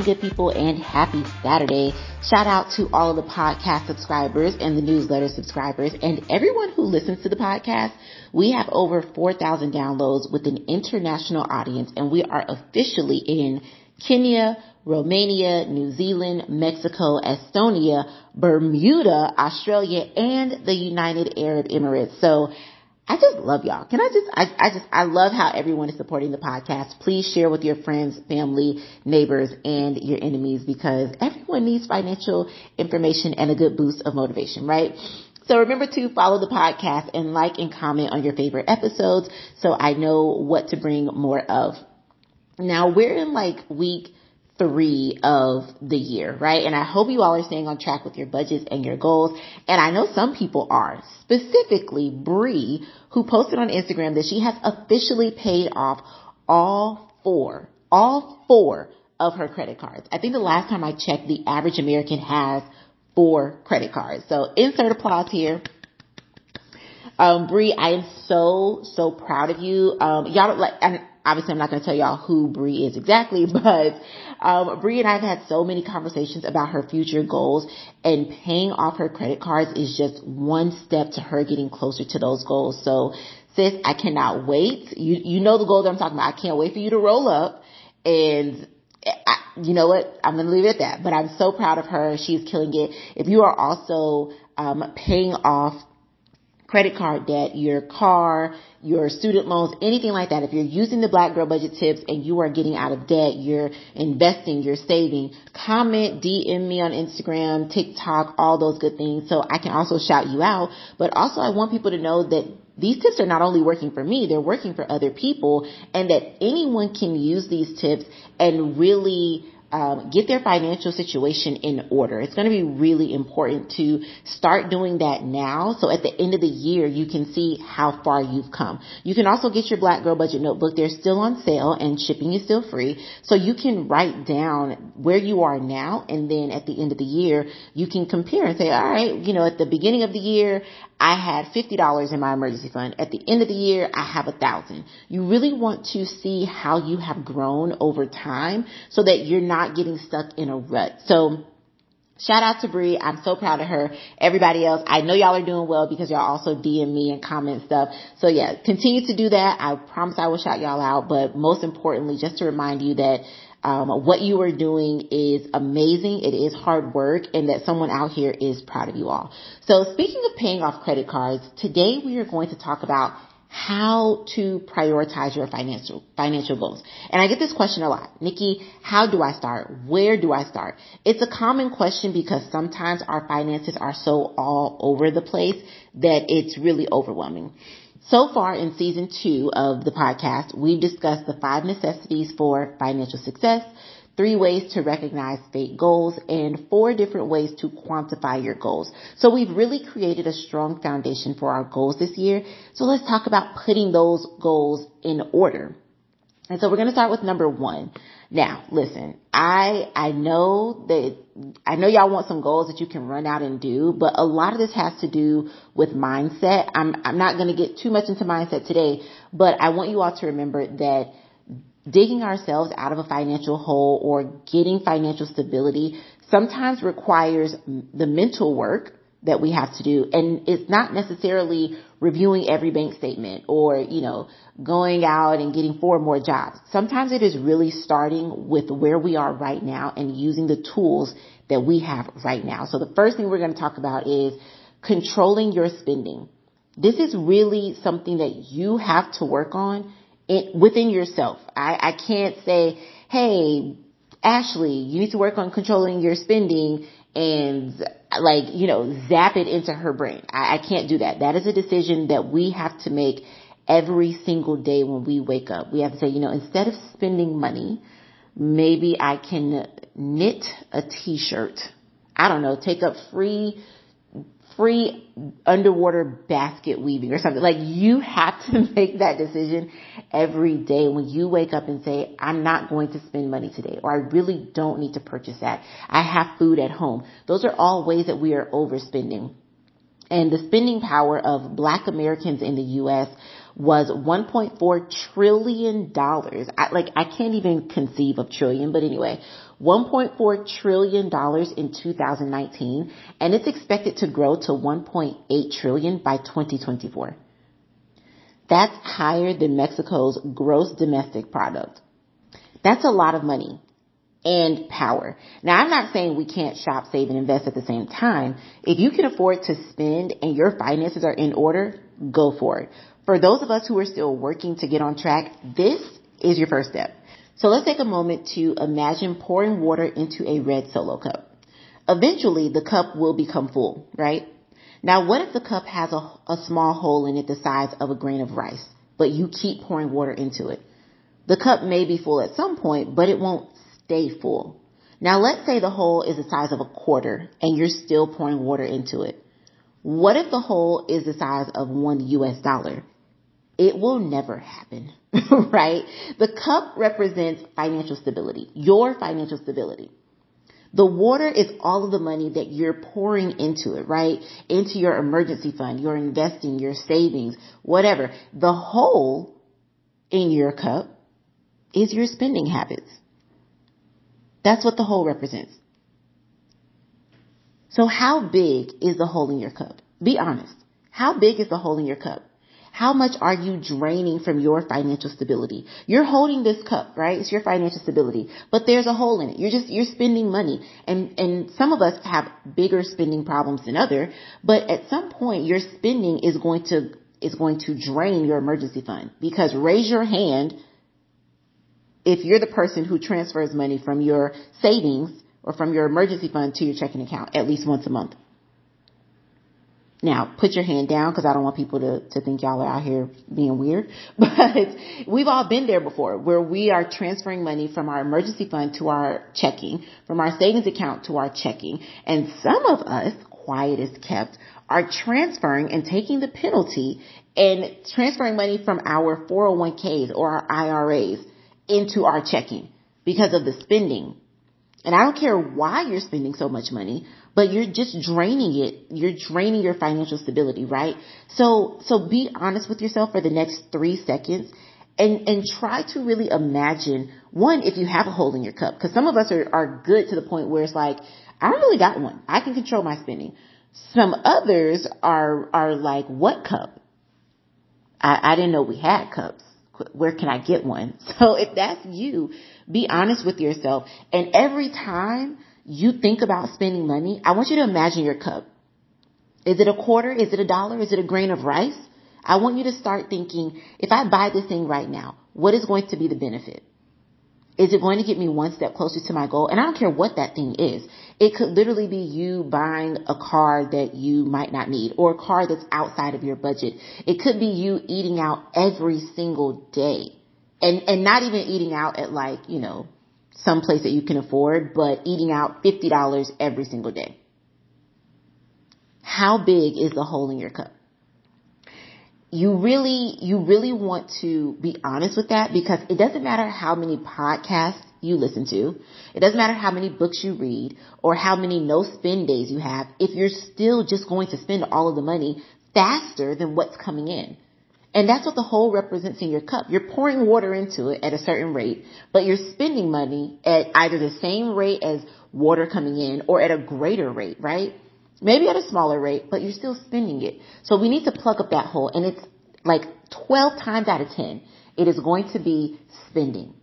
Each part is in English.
morning, good people, and happy Saturday. Shout out to all the podcast subscribers and the newsletter subscribers and everyone who listens to the podcast. We have over 4,000 downloads with an international audience and we are officially in Kenya, Romania, New Zealand, Mexico, Estonia, Bermuda, Australia, and the United Arab Emirates. So I just love y'all. Can I just, I, I just, I love how everyone is supporting the podcast. Please share with your friends, family, neighbors, and your enemies because everyone needs financial information and a good boost of motivation, right? So remember to follow the podcast and like and comment on your favorite episodes so I know what to bring more of. Now we're in like week three of the year, right? And I hope you all are staying on track with your budgets and your goals. And I know some people are, specifically Bree, who posted on Instagram that she has officially paid off all four, all four of her credit cards. I think the last time I checked, the average American has four credit cards. So insert applause here. Um, Bree, I am so, so proud of you. Um, y'all like, obviously I'm not going to tell y'all who Bree is exactly, but um, Bree and I have had so many conversations about her future goals and paying off her credit cards is just one step to her getting closer to those goals. So sis, I cannot wait. You, you know the goal that I'm talking about. I can't wait for you to roll up and I, you know what? I'm going to leave it at that, but I'm so proud of her. She's killing it. If you are also um, paying off credit card debt, your car, your student loans, anything like that. If you're using the Black Girl Budget tips and you are getting out of debt, you're investing, you're saving, comment, DM me on Instagram, TikTok, all those good things so I can also shout you out. But also I want people to know that these tips are not only working for me, they're working for other people and that anyone can use these tips and really um, get their financial situation in order. It's going to be really important to start doing that now. So at the end of the year, you can see how far you've come. You can also get your Black Girl Budget Notebook. They're still on sale and shipping is still free. So you can write down where you are now and then at the end of the year, you can compare and say, all right, you know, at the beginning of the year, I had $50 in my emergency fund. At the end of the year, I have a thousand. You really want to see how you have grown over time so that you're not getting stuck in a rut. So Shout out to Bree. I'm so proud of her. Everybody else, I know y'all are doing well because y'all also DM me and comment stuff. So yeah, continue to do that. I promise I will shout y'all out. But most importantly, just to remind you that um, what you are doing is amazing. It is hard work and that someone out here is proud of you all. So speaking of paying off credit cards, today we are going to talk about how to prioritize your financial financial goals. And I get this question a lot. Nikki, how do I start? Where do I start? It's a common question because sometimes our finances are so all over the place that it's really overwhelming. So far in season two of the podcast, we've discussed the five necessities for financial success, three ways to recognize fake goals, and four different ways to quantify your goals. So we've really created a strong foundation for our goals this year. So let's talk about putting those goals in order. And so we're going to start with number one. Now, listen, I, I know that, I know y'all want some goals that you can run out and do, but a lot of this has to do with mindset. I'm, I'm not going to get too much into mindset today, but I want you all to remember that digging ourselves out of a financial hole or getting financial stability sometimes requires the mental work that we have to do. And it's not necessarily reviewing every bank statement or, you know, going out and getting four more jobs. Sometimes it is really starting with where we are right now and using the tools that we have right now. So the first thing we're going to talk about is controlling your spending. This is really something that you have to work on within yourself. I, I can't say, hey, Ashley, you need to work on controlling your spending and like, you know, zap it into her brain. I, I can't do that. That is a decision that we have to make every single day when we wake up. We have to say, you know, instead of spending money, maybe I can knit a t-shirt. I don't know, take up free free underwater basket weaving or something. Like you have to make that decision every day when you wake up and say, I'm not going to spend money today or I really don't need to purchase that. I have food at home. Those are all ways that we are overspending. And the spending power of black Americans in the U.S. was 1.4 trillion dollars. like I can't even conceive of trillion, but anyway, $1.4 trillion in 2019, and it's expected to grow to 1.8 trillion by 2024. That's higher than Mexico's gross domestic product. That's a lot of money and power. Now, I'm not saying we can't shop, save, and invest at the same time. If you can afford to spend and your finances are in order, go for it. For those of us who are still working to get on track, this is your first step. So let's take a moment to imagine pouring water into a red solo cup. Eventually, the cup will become full, right? Now, what if the cup has a, a small hole in it the size of a grain of rice, but you keep pouring water into it? The cup may be full at some point, but it won't stay full. Now, let's say the hole is the size of a quarter and you're still pouring water into it. What if the hole is the size of one US dollar? It will never happen, right? The cup represents financial stability, your financial stability. The water is all of the money that you're pouring into it, right? Into your emergency fund, your investing, your savings, whatever. The hole in your cup is your spending habits. That's what the hole represents. So how big is the hole in your cup? Be honest. How big is the hole in your cup? How much are you draining from your financial stability? You're holding this cup, right? It's your financial stability, but there's a hole in it. You're just, you're spending money and, and some of us have bigger spending problems than other, but at some point your spending is going to, is going to drain your emergency fund because raise your hand if you're the person who transfers money from your savings or from your emergency fund to your checking account at least once a month. Now, put your hand down because I don't want people to, to think y'all are out here being weird. But we've all been there before where we are transferring money from our emergency fund to our checking, from our savings account to our checking. And some of us, quiet is kept, are transferring and taking the penalty and transferring money from our 401ks or our IRAs into our checking because of the spending. And I don't care why you're spending so much money, but you're just draining it. You're draining your financial stability, right? So, so be honest with yourself for the next three seconds and, and try to really imagine one, if you have a hole in your cup, cause some of us are, are good to the point where it's like, I don't really got one. I can control my spending. Some others are, are like, what cup? I, I didn't know we had cups. Where can I get one? So if that's you, be honest with yourself. And every time you think about spending money, I want you to imagine your cup. Is it a quarter? Is it a dollar? Is it a grain of rice? I want you to start thinking, if I buy this thing right now, what is going to be the benefit? Is it going to get me one step closer to my goal? And I don't care what that thing is. It could literally be you buying a car that you might not need or a car that's outside of your budget. It could be you eating out every single day and, and not even eating out at like, you know, some place that you can afford, but eating out $50 every single day. How big is the hole in your cup? You really, you really want to be honest with that because it doesn't matter how many podcasts you listen to. It doesn't matter how many books you read or how many no spend days you have if you're still just going to spend all of the money faster than what's coming in. And that's what the hole represents in your cup. You're pouring water into it at a certain rate, but you're spending money at either the same rate as water coming in or at a greater rate, right? Maybe at a smaller rate, but you're still spending it. So we need to plug up that hole and it's like 12 times out of 10, it is going to be spending.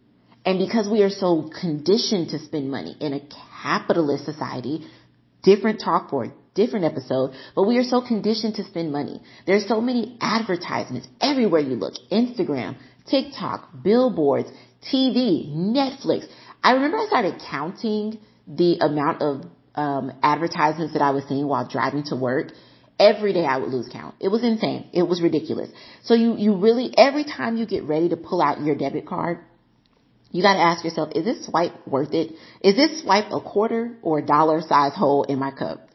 And because we are so conditioned to spend money in a capitalist society, different talk for different episode, but we are so conditioned to spend money. There's so many advertisements everywhere you look. Instagram, TikTok, billboards, TV, Netflix. I remember I started counting the amount of um, advertisements that I was seeing while driving to work. Every day I would lose count. It was insane. It was ridiculous. So you, you really, every time you get ready to pull out your debit card, you gotta ask yourself, is this swipe worth it? Is this swipe a quarter or a dollar size hole in my cup?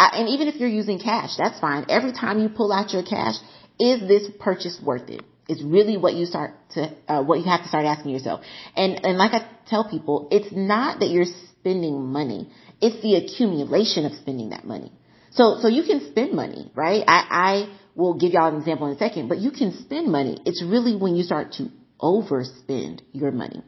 I, and even if you're using cash, that's fine. Every time you pull out your cash, is this purchase worth it? It's really what you start to, uh, what you have to start asking yourself. And, and like I tell people, it's not that you're spending money. It's the accumulation of spending that money. So, so you can spend money, right? I, I will give y'all an example in a second, but you can spend money. It's really when you start to overspend your money.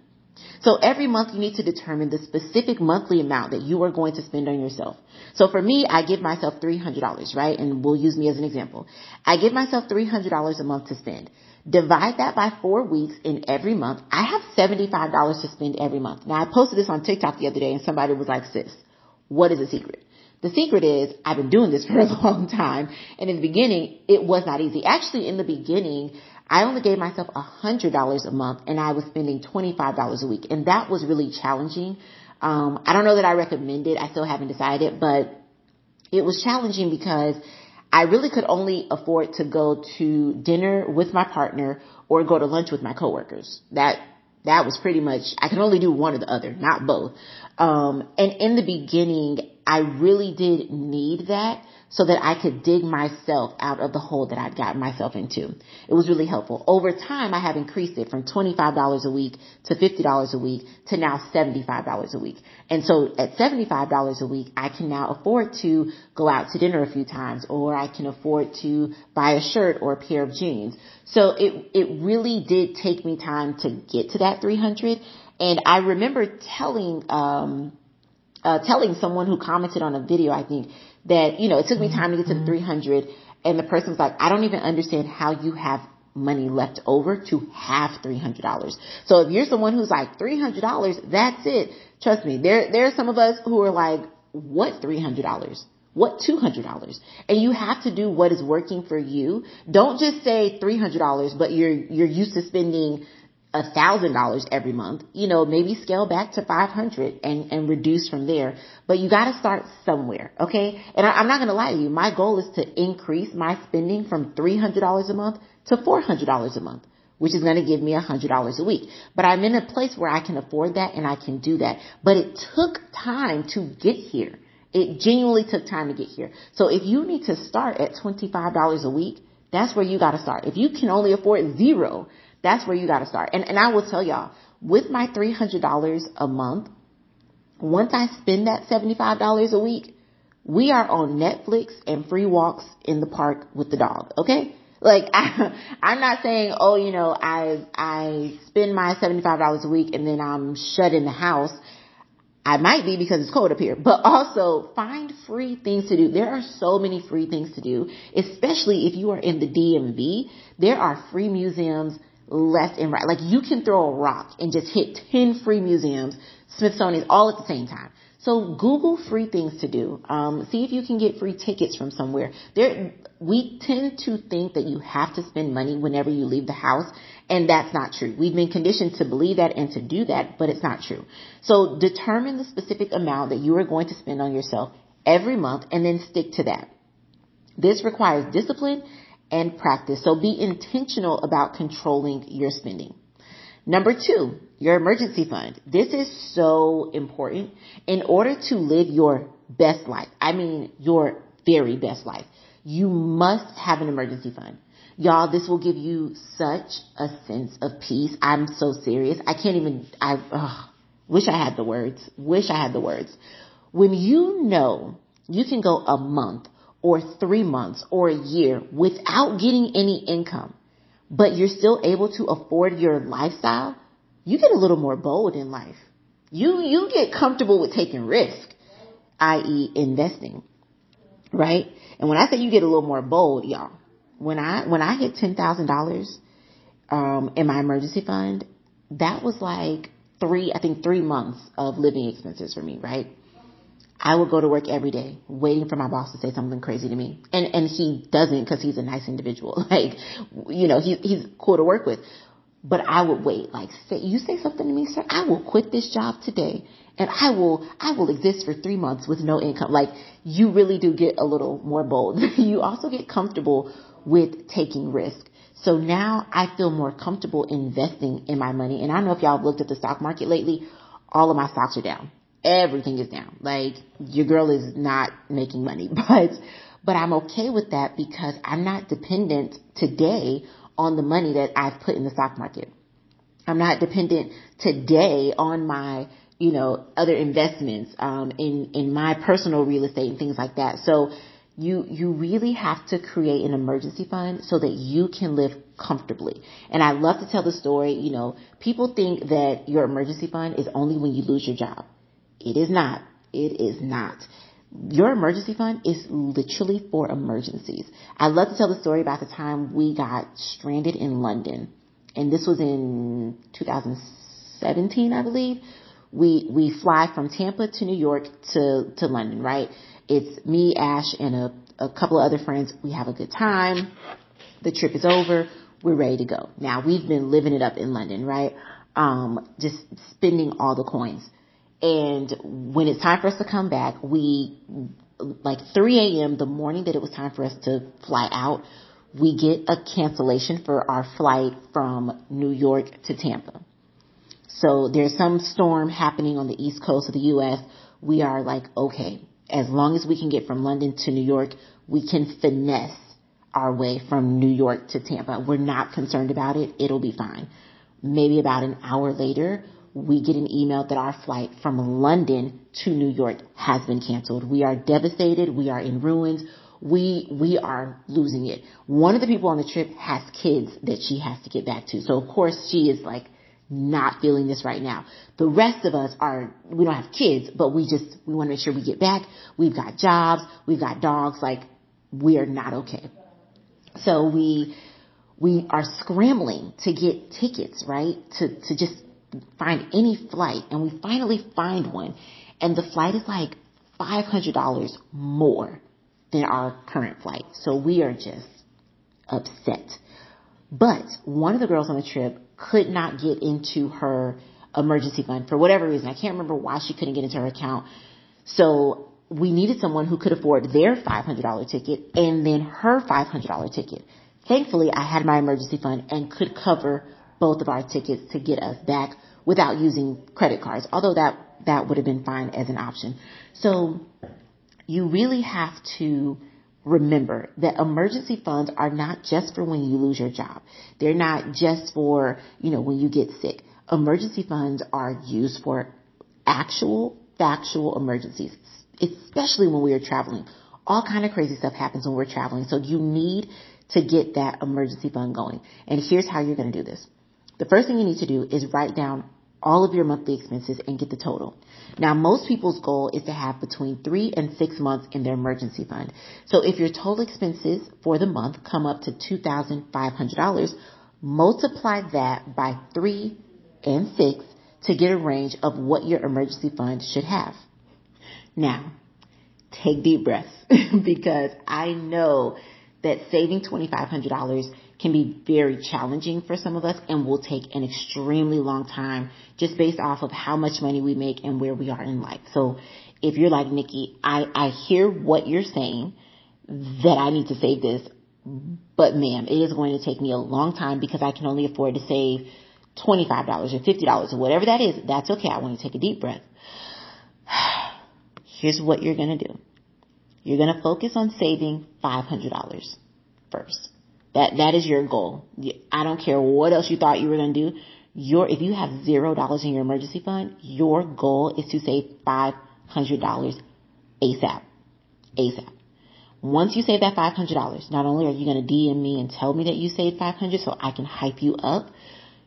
So every month you need to determine the specific monthly amount that you are going to spend on yourself. So for me, I give myself $300, right? And we'll use me as an example. I give myself $300 a month to spend. Divide that by four weeks in every month. I have $75 to spend every month. Now I posted this on TikTok the other day and somebody was like, sis, what is the secret? The secret is I've been doing this for a long time. And in the beginning, it was not easy. Actually, in the beginning, I only gave myself $100 a month and I was spending $25 a week. And that was really challenging. Um, I don't know that I recommend it. I still haven't decided, but it was challenging because I really could only afford to go to dinner with my partner or go to lunch with my coworkers. That that was pretty much I could only do one or the other, not both. Um, and in the beginning, I really did need that so that I could dig myself out of the hole that I'd gotten myself into. It was really helpful. Over time, I have increased it from $25 a week to $50 a week to now $75 a week. And so at $75 a week, I can now afford to go out to dinner a few times or I can afford to buy a shirt or a pair of jeans. So it, it really did take me time to get to that 300. And I remember telling, um, uh, telling someone who commented on a video, I think, that, you know, it took me time to get to the mm-hmm. 300 and the person was like, I don't even understand how you have money left over to have $300. So if you're someone who's like $300, that's it. Trust me, there, there are some of us who are like, what $300? What $200? And you have to do what is working for you. Don't just say $300, but you're, you're used to spending a thousand dollars every month, you know, maybe scale back to 500 and, and reduce from there. But you gotta start somewhere, okay? And I, am not gonna lie to you, my goal is to increase my spending from $300 a month to $400 a month, which is gonna give me $100 a week. But I'm in a place where I can afford that and I can do that. But it took time to get here. It genuinely took time to get here. So if you need to start at $25 a week, that's where you gotta start. If you can only afford zero, that's where you got to start. And, and I will tell y'all, with my $300 a month, once I spend that $75 a week, we are on Netflix and free walks in the park with the dog. Okay. Like I, I'm not saying, oh, you know, I, I spend my $75 a week and then I'm shut in the house. I might be because it's cold up here, but also find free things to do. There are so many free things to do, especially if you are in the DMV. There are free museums, left and right. Like you can throw a rock and just hit 10 free museums, Smithsonian, all at the same time. So Google free things to do. Um, see if you can get free tickets from somewhere. There, we tend to think that you have to spend money whenever you leave the house, and that's not true. We've been conditioned to believe that and to do that, but it's not true. So determine the specific amount that you are going to spend on yourself every month and then stick to that. This requires discipline and practice. So be intentional about controlling your spending. Number two, your emergency fund. This is so important in order to live your best life. I mean, your very best life. You must have an emergency fund. Y'all, this will give you such a sense of peace. I'm so serious. I can't even, I ugh, wish I had the words. Wish I had the words. When you know you can go a month or three months or a year without getting any income, but you're still able to afford your lifestyle, you get a little more bold in life. You, you get comfortable with taking risk, i.e. investing, right? And when I say you get a little more bold, y'all, when I, when I hit $10,000, um, in my emergency fund, that was like three, I think three months of living expenses for me, right? I would go to work every day waiting for my boss to say something crazy to me. And, and he doesn't because he's a nice individual. Like, you know, he, he's cool to work with. But I would wait, like, say, you say something to me, sir, I will quit this job today and I will, I will exist for three months with no income. Like, you really do get a little more bold. you also get comfortable with taking risk. So now I feel more comfortable investing in my money. And I know if y'all have looked at the stock market lately. All of my stocks are down everything is down. Like your girl is not making money, but but I'm okay with that because I'm not dependent today on the money that I've put in the stock market. I'm not dependent today on my you know other investments um, in in my personal real estate and things like that. So you you really have to create an emergency fund so that you can live comfortably. And I love to tell the story, you know, people think that your emergency fund is only when you lose your job. It is not. It is not. Your emergency fund is literally for emergencies. I love to tell the story about the time we got stranded in London. And this was in 2017, I believe. We, we fly from Tampa to New York to, to London, right? It's me, Ash, and a, a couple of other friends. We have a good time. The trip is over. We're ready to go. Now we've been living it up in London, right? Um, just spending all the coins. And when it's time for us to come back, we, like 3 a.m. the morning that it was time for us to fly out, we get a cancellation for our flight from New York to Tampa. So there's some storm happening on the east coast of the U.S. We are like, okay, as long as we can get from London to New York, we can finesse our way from New York to Tampa. We're not concerned about it. It'll be fine. Maybe about an hour later, we get an email that our flight from London to New York has been canceled. We are devastated. We are in ruins. We, we are losing it. One of the people on the trip has kids that she has to get back to. So of course she is like not feeling this right now. The rest of us are, we don't have kids, but we just, we want to make sure we get back. We've got jobs. We've got dogs. Like we are not okay. So we, we are scrambling to get tickets, right? To, to just find any flight and we finally find one and the flight is like $500 more than our current flight. So we are just upset. But one of the girls on the trip could not get into her emergency fund for whatever reason. I can't remember why she couldn't get into her account. So we needed someone who could afford their $500 ticket and then her $500 ticket. Thankfully, I had my emergency fund and could cover both of our tickets to get us back without using credit cards, although that, that would have been fine as an option. So you really have to remember that emergency funds are not just for when you lose your job. They're not just for, you know, when you get sick. Emergency funds are used for actual factual emergencies, especially when we are traveling. All kind of crazy stuff happens when we're traveling. So you need to get that emergency fund going. And here's how you're going to do this. The first thing you need to do is write down all of your monthly expenses and get the total. Now, most people's goal is to have between three and six months in their emergency fund. So if your total expenses for the month come up to $2,500, multiply that by three and six to get a range of what your emergency fund should have. Now, take deep breaths because I know that saving $2,500 can be very challenging for some of us and will take an extremely long time just based off of how much money we make and where we are in life. So if you're like, Nikki, I, I hear what you're saying that I need to save this, but ma'am, it is going to take me a long time because I can only afford to save $25 or $50 or whatever that is. That's okay. I want to take a deep breath. Here's what you're going to do. You're going to focus on saving $500 first. That that is your goal. I don't care what else you thought you were going to do. Your if you have zero dollars in your emergency fund, your goal is to save five hundred dollars ASAP. ASAP. Once you save that five hundred dollars, not only are you going to DM me and tell me that you saved five hundred, so I can hype you up,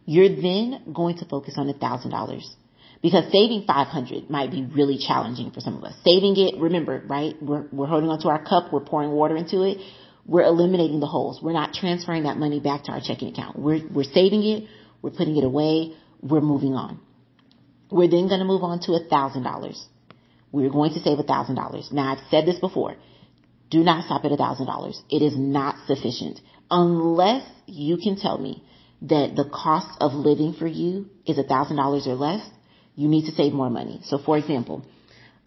you're then going to focus on a thousand dollars. Because saving 500 might be really challenging for some of us. Saving it, remember, right? We're, we're holding onto our cup, we're pouring water into it we're eliminating the holes. We're not transferring that money back to our checking account. We're, we're saving it. We're putting it away. We're moving on. We're then going to move on to a thousand dollars. We're going to save a thousand dollars. Now I've said this before. Do not stop at a thousand dollars. It is not sufficient unless you can tell me that the cost of living for you is a thousand dollars or less. You need to save more money. So for example,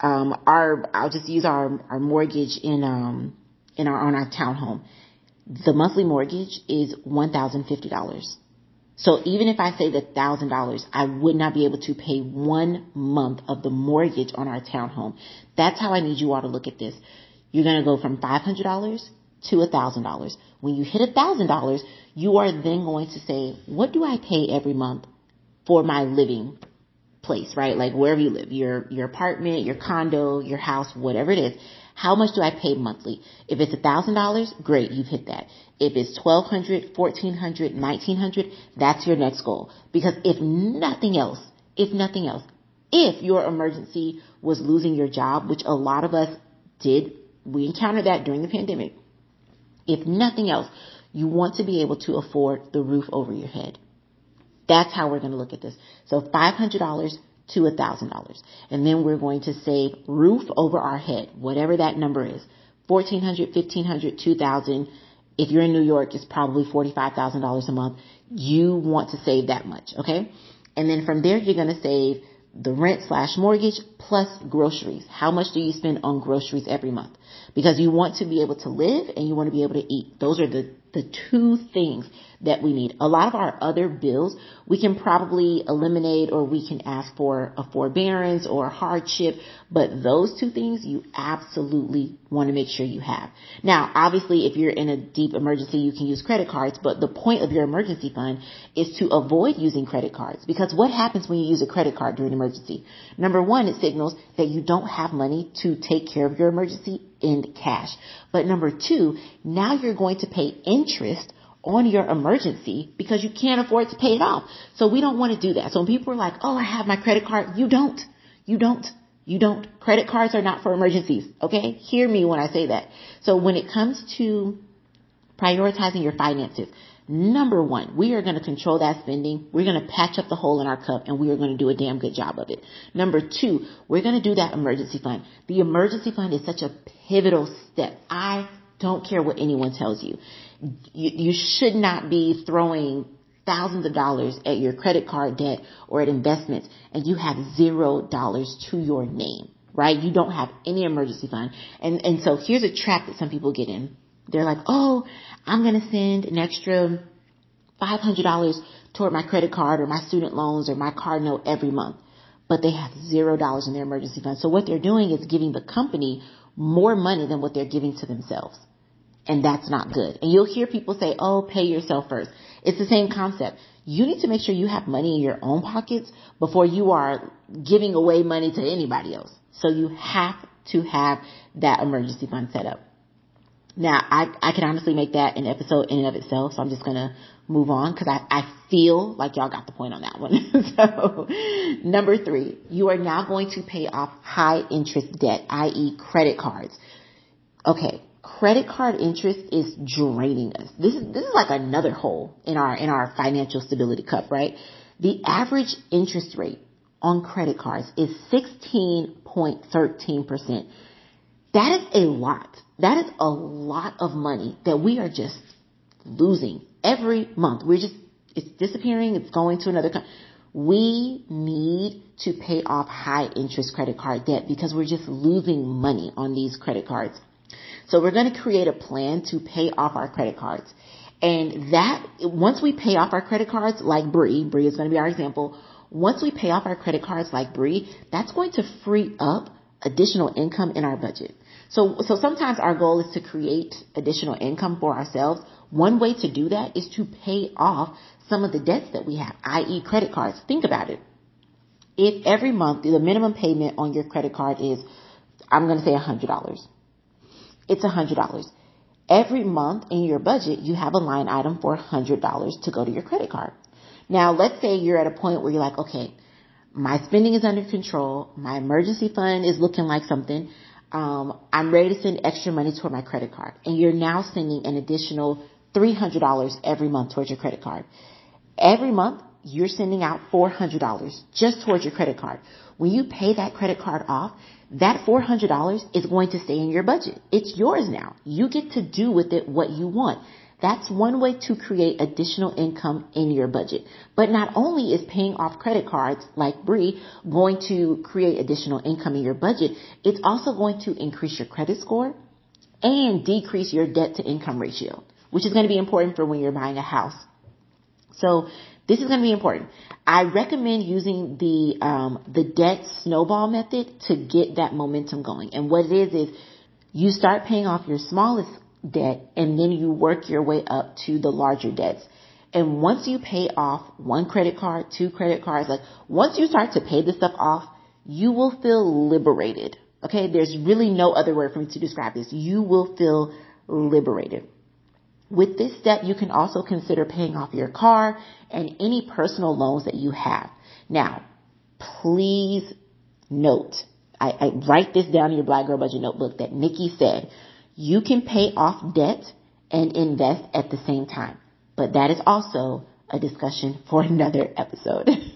um, our, I'll just use our, our mortgage in, um, in our on our townhome. The monthly mortgage is one thousand fifty dollars. So even if I saved a thousand dollars, I would not be able to pay one month of the mortgage on our townhome. That's how I need you all to look at this. You're gonna go from five hundred dollars to a thousand dollars. When you hit a thousand dollars, you are then going to say, what do I pay every month for my living place, right? Like wherever you live, your, your apartment, your condo, your house, whatever it is. How much do I pay monthly? If it's $1,000, great, you've hit that. If it's 1200, 1400, 1900, that's your next goal. Because if nothing else, if nothing else, if your emergency was losing your job, which a lot of us did, we encountered that during the pandemic. If nothing else, you want to be able to afford the roof over your head. That's how we're going to look at this. So $500 to a $1,000. And then we're going to save roof over our head, whatever that number is. 1400, 1500, 2000. If you're in New York, it's probably $45,000 a month. You want to save that much, okay? And then from there, you're going to save the rent slash mortgage plus groceries. How much do you spend on groceries every month? Because you want to be able to live and you want to be able to eat. Those are the the two things that we need. A lot of our other bills we can probably eliminate or we can ask for a forbearance or hardship, but those two things you absolutely want to make sure you have. Now, obviously if you're in a deep emergency you can use credit cards, but the point of your emergency fund is to avoid using credit cards because what happens when you use a credit card during an emergency? Number one, it signals that you don't have money to take care of your emergency in cash. But number two, now you're going to pay interest on your emergency because you can't afford to pay it off. So we don't want to do that. So when people are like, oh, I have my credit card, you don't. You don't. You don't. Credit cards are not for emergencies. Okay? Hear me when I say that. So when it comes to prioritizing your finances, Number one, we are going to control that spending. We're going to patch up the hole in our cup and we are going to do a damn good job of it. Number two, we're going to do that emergency fund. The emergency fund is such a pivotal step. I don't care what anyone tells you. You, you should not be throwing thousands of dollars at your credit card debt or at investments and you have zero dollars to your name, right? You don't have any emergency fund. And, and so here's a trap that some people get in. They're like, oh, I'm going to send an extra $500 toward my credit card or my student loans or my car note every month. But they have zero dollars in their emergency fund. So what they're doing is giving the company more money than what they're giving to themselves. And that's not good. And you'll hear people say, oh, pay yourself first. It's the same concept. You need to make sure you have money in your own pockets before you are giving away money to anybody else. So you have to have that emergency fund set up. Now, I, I can honestly make that an episode in and of itself, so I'm just gonna move on because I, I feel like y'all got the point on that one. so, number three, you are now going to pay off high interest debt, i.e. credit cards. Okay, credit card interest is draining us. This is, this is like another hole in our, in our financial stability cup, right? The average interest rate on credit cards is 16.13%. That is a lot. That is a lot of money that we are just losing every month. We're just, it's disappearing. It's going to another country. We need to pay off high interest credit card debt because we're just losing money on these credit cards. So we're going to create a plan to pay off our credit cards. And that, once we pay off our credit cards, like Bree, Bree is going to be our example. Once we pay off our credit cards like Bree, that's going to free up additional income in our budget. So, so sometimes our goal is to create additional income for ourselves. One way to do that is to pay off some of the debts that we have, i.e. credit cards. Think about it. If every month the minimum payment on your credit card is, I'm going to say $100. It's $100. Every month in your budget, you have a line item for $100 to go to your credit card. Now, let's say you're at a point where you're like, okay, my spending is under control. My emergency fund is looking like something um, I'm ready to send extra money toward my credit card. And you're now sending an additional $300 every month towards your credit card. Every month, you're sending out $400 just towards your credit card. When you pay that credit card off, that $400 is going to stay in your budget. It's yours now. You get to do with it what you want. That's one way to create additional income in your budget. But not only is paying off credit cards like Bree going to create additional income in your budget, it's also going to increase your credit score and decrease your debt to income ratio, which is going to be important for when you're buying a house. So this is going to be important. I recommend using the um, the debt snowball method to get that momentum going. And what it is is you start paying off your smallest debt and then you work your way up to the larger debts. And once you pay off one credit card, two credit cards, like once you start to pay this stuff off, you will feel liberated. Okay, there's really no other word for me to describe this. You will feel liberated. With this step, you can also consider paying off your car and any personal loans that you have. Now, please note, I, I write this down in your Black Girl Budget notebook that Nikki said, you can pay off debt and invest at the same time. But that is also a discussion for another episode.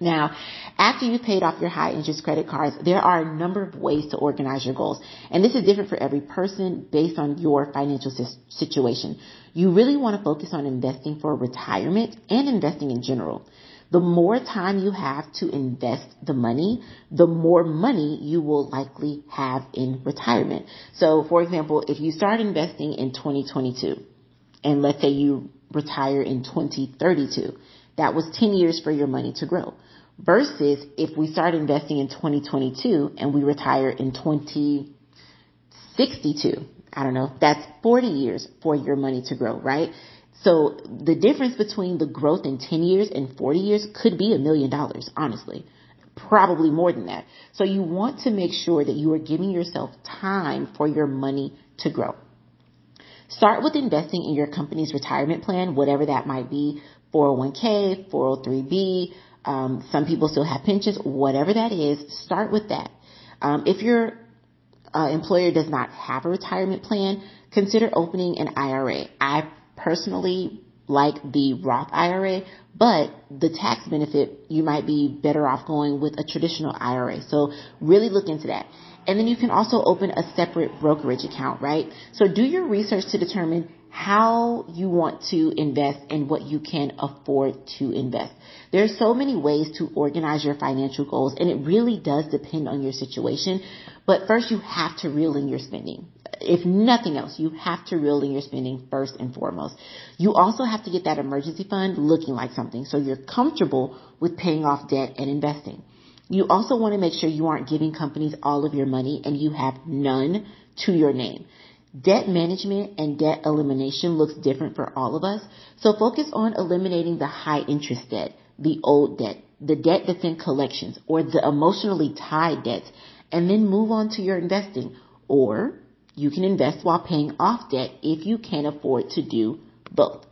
Now, after you've paid off your high interest credit cards, there are a number of ways to organize your goals. And this is different for every person based on your financial situation. You really want to focus on investing for retirement and investing in general. The more time you have to invest the money, the more money you will likely have in retirement. So for example, if you start investing in 2022 and let's say you retire in 2032, that was 10 years for your money to grow. Versus if we start investing in 2022 and we retire in 2062, I don't know, that's 40 years for your money to grow, right? So the difference between the growth in 10 years and 40 years could be a million dollars, honestly. Probably more than that. So you want to make sure that you are giving yourself time for your money to grow. Start with investing in your company's retirement plan, whatever that might be, 401k, 403b, um, some people still have pensions, whatever that is, start with that. Um, if your uh, employer does not have a retirement plan, consider opening an IRA. I personally like the Roth IRA, but the tax benefit, you might be better off going with a traditional IRA. So really look into that. And then you can also open a separate brokerage account, right? So do your research to determine how you want to invest and what you can afford to invest. There are so many ways to organize your financial goals and it really does depend on your situation. But first you have to reel in your spending. If nothing else, you have to reel in your spending first and foremost. You also have to get that emergency fund looking like something so you're comfortable with paying off debt and investing. You also want to make sure you aren't giving companies all of your money and you have none to your name. Debt management and debt elimination looks different for all of us. So focus on eliminating the high interest debt, the old debt, the debt that's in collections or the emotionally tied debts and then move on to your investing. Or you can invest while paying off debt if you can afford to do both.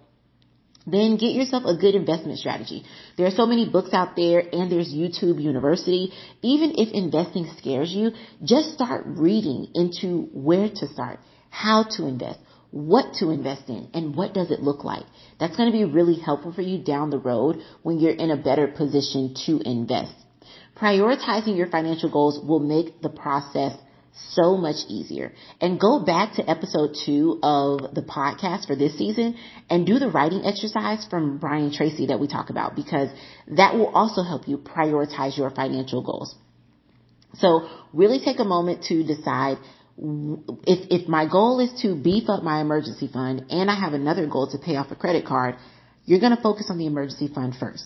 Then get yourself a good investment strategy. There are so many books out there and there's YouTube University. Even if investing scares you, just start reading into where to start how to invest, what to invest in, and what does it look like. That's going to be really helpful for you down the road when you're in a better position to invest. Prioritizing your financial goals will make the process so much easier. And go back to episode two of the podcast for this season and do the writing exercise from Brian Tracy that we talk about because that will also help you prioritize your financial goals. So really take a moment to decide if, if my goal is to beef up my emergency fund and I have another goal to pay off a credit card, you're going to focus on the emergency fund first.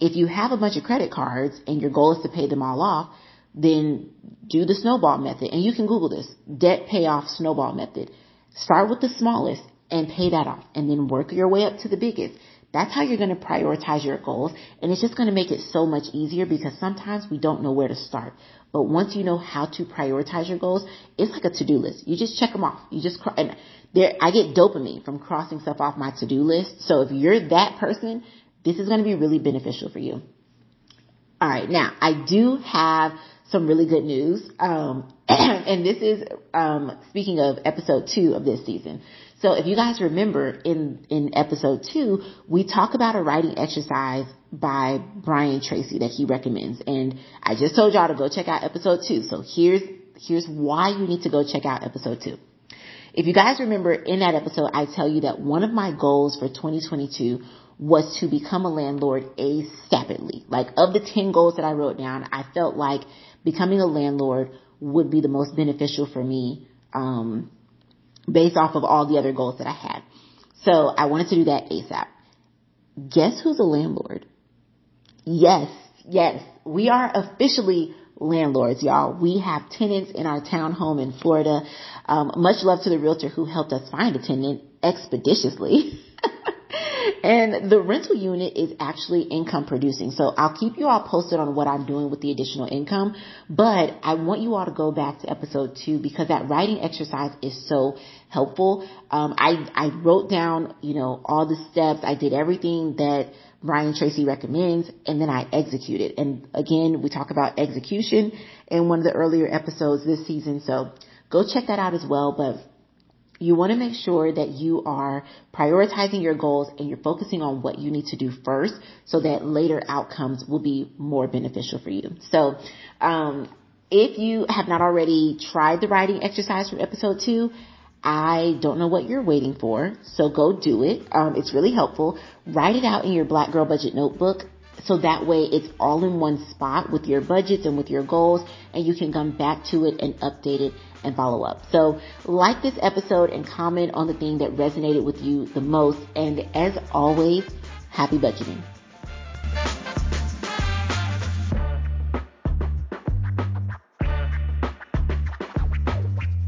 If you have a bunch of credit cards and your goal is to pay them all off, then do the snowball method. And you can Google this, debt payoff snowball method. Start with the smallest and pay that off and then work your way up to the biggest. That's how you're going to prioritize your goals. And it's just going to make it so much easier because sometimes we don't know where to start. But once you know how to prioritize your goals, it's like a to-do list. You just check them off. You just, and there, I get dopamine from crossing stuff off my to-do list. So if you're that person, this is going to be really beneficial for you. All right. Now I do have some really good news. Um, and this is, um, speaking of episode two of this season. So if you guys remember in, in episode two, we talk about a writing exercise by Brian Tracy that he recommends. And I just told y'all to go check out episode two. So here's, here's why you need to go check out episode two. If you guys remember in that episode, I tell you that one of my goals for 2022 was to become a landlord ASAPidly. Like of the 10 goals that I wrote down, I felt like becoming a landlord would be the most beneficial for me, um, based off of all the other goals that I had. So I wanted to do that ASAP. Guess who's a landlord? Yes, yes, we are officially landlords, y'all. We have tenants in our townhome in Florida. Um, much love to the realtor who helped us find a tenant expeditiously. and the rental unit is actually income producing. So I'll keep you all posted on what I'm doing with the additional income, but I want you all to go back to episode two because that writing exercise is so helpful. Um, I, I wrote down, you know, all the steps. I did everything that Brian Tracy recommends and then I executed. And again, we talk about execution in one of the earlier episodes this season. So go check that out as well. But you want to make sure that you are prioritizing your goals and you're focusing on what you need to do first so that later outcomes will be more beneficial for you. So, um, if you have not already tried the writing exercise from episode two, I don't know what you're waiting for, so go do it. Um, it's really helpful. Write it out in your Black Girl Budget notebook so that way it's all in one spot with your budgets and with your goals and you can come back to it and update it and follow up. So like this episode and comment on the thing that resonated with you the most. And as always, happy budgeting.